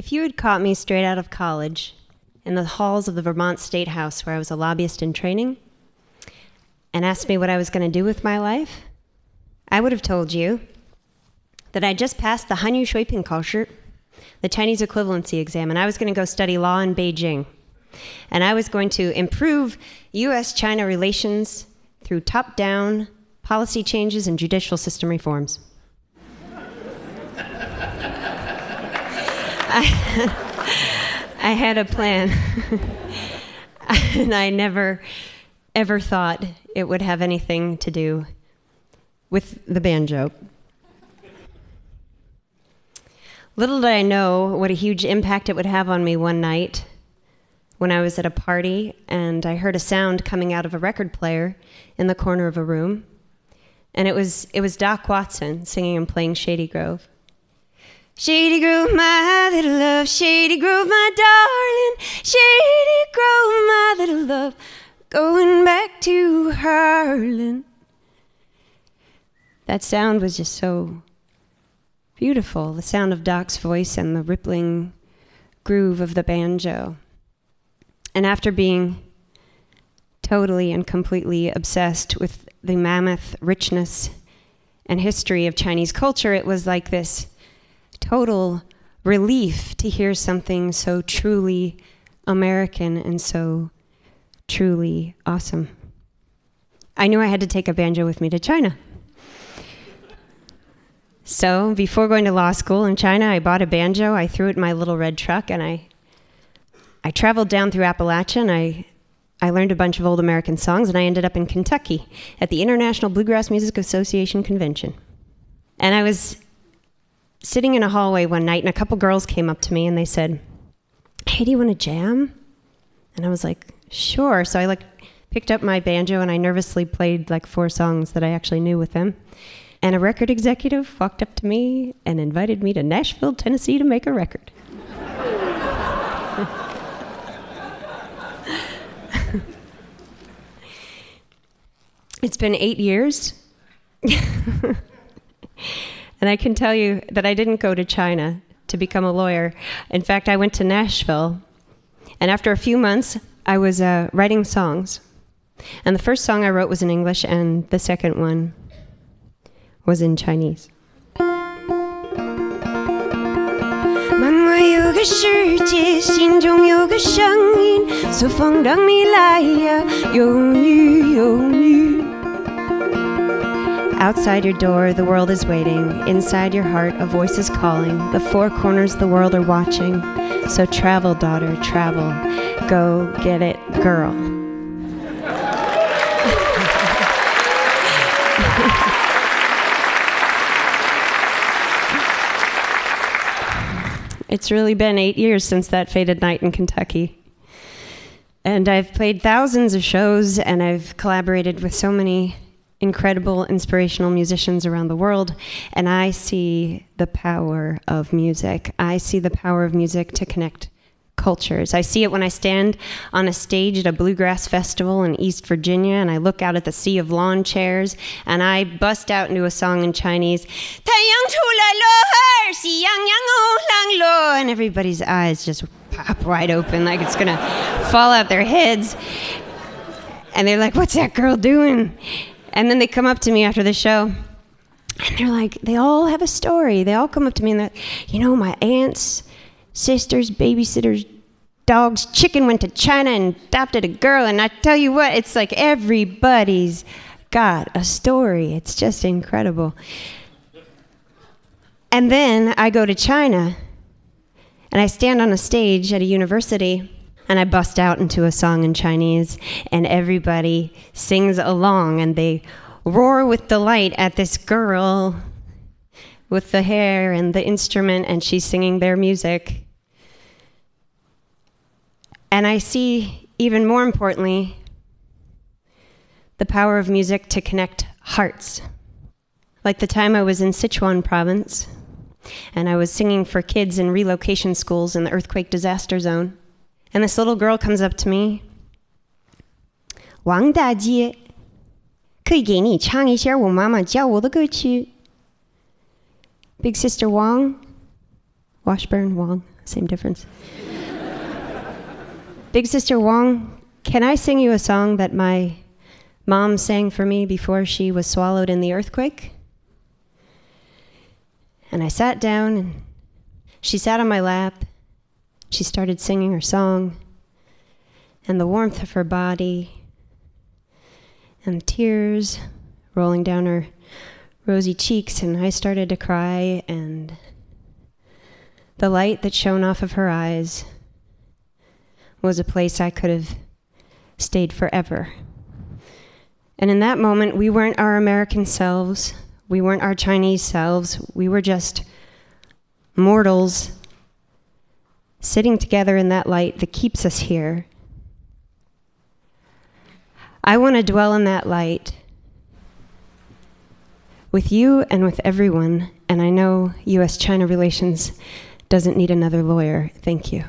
If you had caught me straight out of college in the halls of the Vermont State House where I was a lobbyist in training and asked me what I was going to do with my life, I would have told you that I just passed the Hanyu Shuiping Kaoshi, the Chinese equivalency exam, and I was going to go study law in Beijing. And I was going to improve US China relations through top down policy changes and judicial system reforms. I, I had a plan. and I never, ever thought it would have anything to do with the banjo. Little did I know what a huge impact it would have on me one night when I was at a party and I heard a sound coming out of a record player in the corner of a room. And it was, it was Doc Watson singing and playing Shady Grove. Shady Grove, my little love, Shady Grove, my darling, Shady Grove, my little love, going back to Harlan. That sound was just so beautiful. The sound of Doc's voice and the rippling groove of the banjo. And after being totally and completely obsessed with the mammoth richness and history of Chinese culture, it was like this total relief to hear something so truly American and so truly awesome. I knew I had to take a banjo with me to China. So, before going to law school in China, I bought a banjo, I threw it in my little red truck, and I I traveled down through Appalachia and I I learned a bunch of old American songs and I ended up in Kentucky at the International Bluegrass Music Association convention. And I was sitting in a hallway one night, and a couple girls came up to me and they said, Hey, do you want to jam? And I was like, Sure. So I like picked up my banjo and I nervously played like four songs that I actually knew with them. And a record executive walked up to me and invited me to Nashville, Tennessee to make a record. it's been eight years. And I can tell you that I didn't go to China to become a lawyer. In fact, I went to Nashville. And after a few months, I was uh, writing songs. And the first song I wrote was in English, and the second one was in Chinese. 漫漫有个世界，心中有个声音，so 放荡你来呀，忧郁忧郁。 Outside your door, the world is waiting. Inside your heart, a voice is calling. The four corners of the world are watching. So travel, daughter, travel. Go get it, girl. it's really been eight years since that fated night in Kentucky. And I've played thousands of shows and I've collaborated with so many incredible, inspirational musicians around the world, and I see the power of music. I see the power of music to connect cultures. I see it when I stand on a stage at a bluegrass festival in East Virginia and I look out at the sea of lawn chairs and I bust out into a song in Chinese, and everybody's eyes just pop wide open like it's gonna fall out their heads. And they're like, What's that girl doing? And then they come up to me after the show and they're like, they all have a story. They all come up to me and they're, you know, my aunt's sister's babysitter's dog's chicken went to China and adopted a girl. And I tell you what, it's like everybody's got a story. It's just incredible. And then I go to China and I stand on a stage at a university and I bust out into a song in Chinese, and everybody sings along and they roar with delight at this girl with the hair and the instrument, and she's singing their music. And I see, even more importantly, the power of music to connect hearts. Like the time I was in Sichuan province, and I was singing for kids in relocation schools in the earthquake disaster zone. And this little girl comes up to me. 王大姐，可以给你唱一下我妈妈教我的歌曲。Big Sister Wang, Washburn Wang. same difference. Big Sister Wong, can I sing you a song that my mom sang for me before she was swallowed in the earthquake? And I sat down, and she sat on my lap. she started singing her song, and the warmth of her body, and tears rolling down her rosy cheeks, and I started to cry, and the light that shone off of her eyes was a place I could have stayed forever. And in that moment, we weren't our American selves, we weren't our Chinese selves, we were just mortals sitting together in that light that keeps us here. I want to dwell in that light with you and with everyone, and I know US China relations doesn't need another lawyer. Thank you.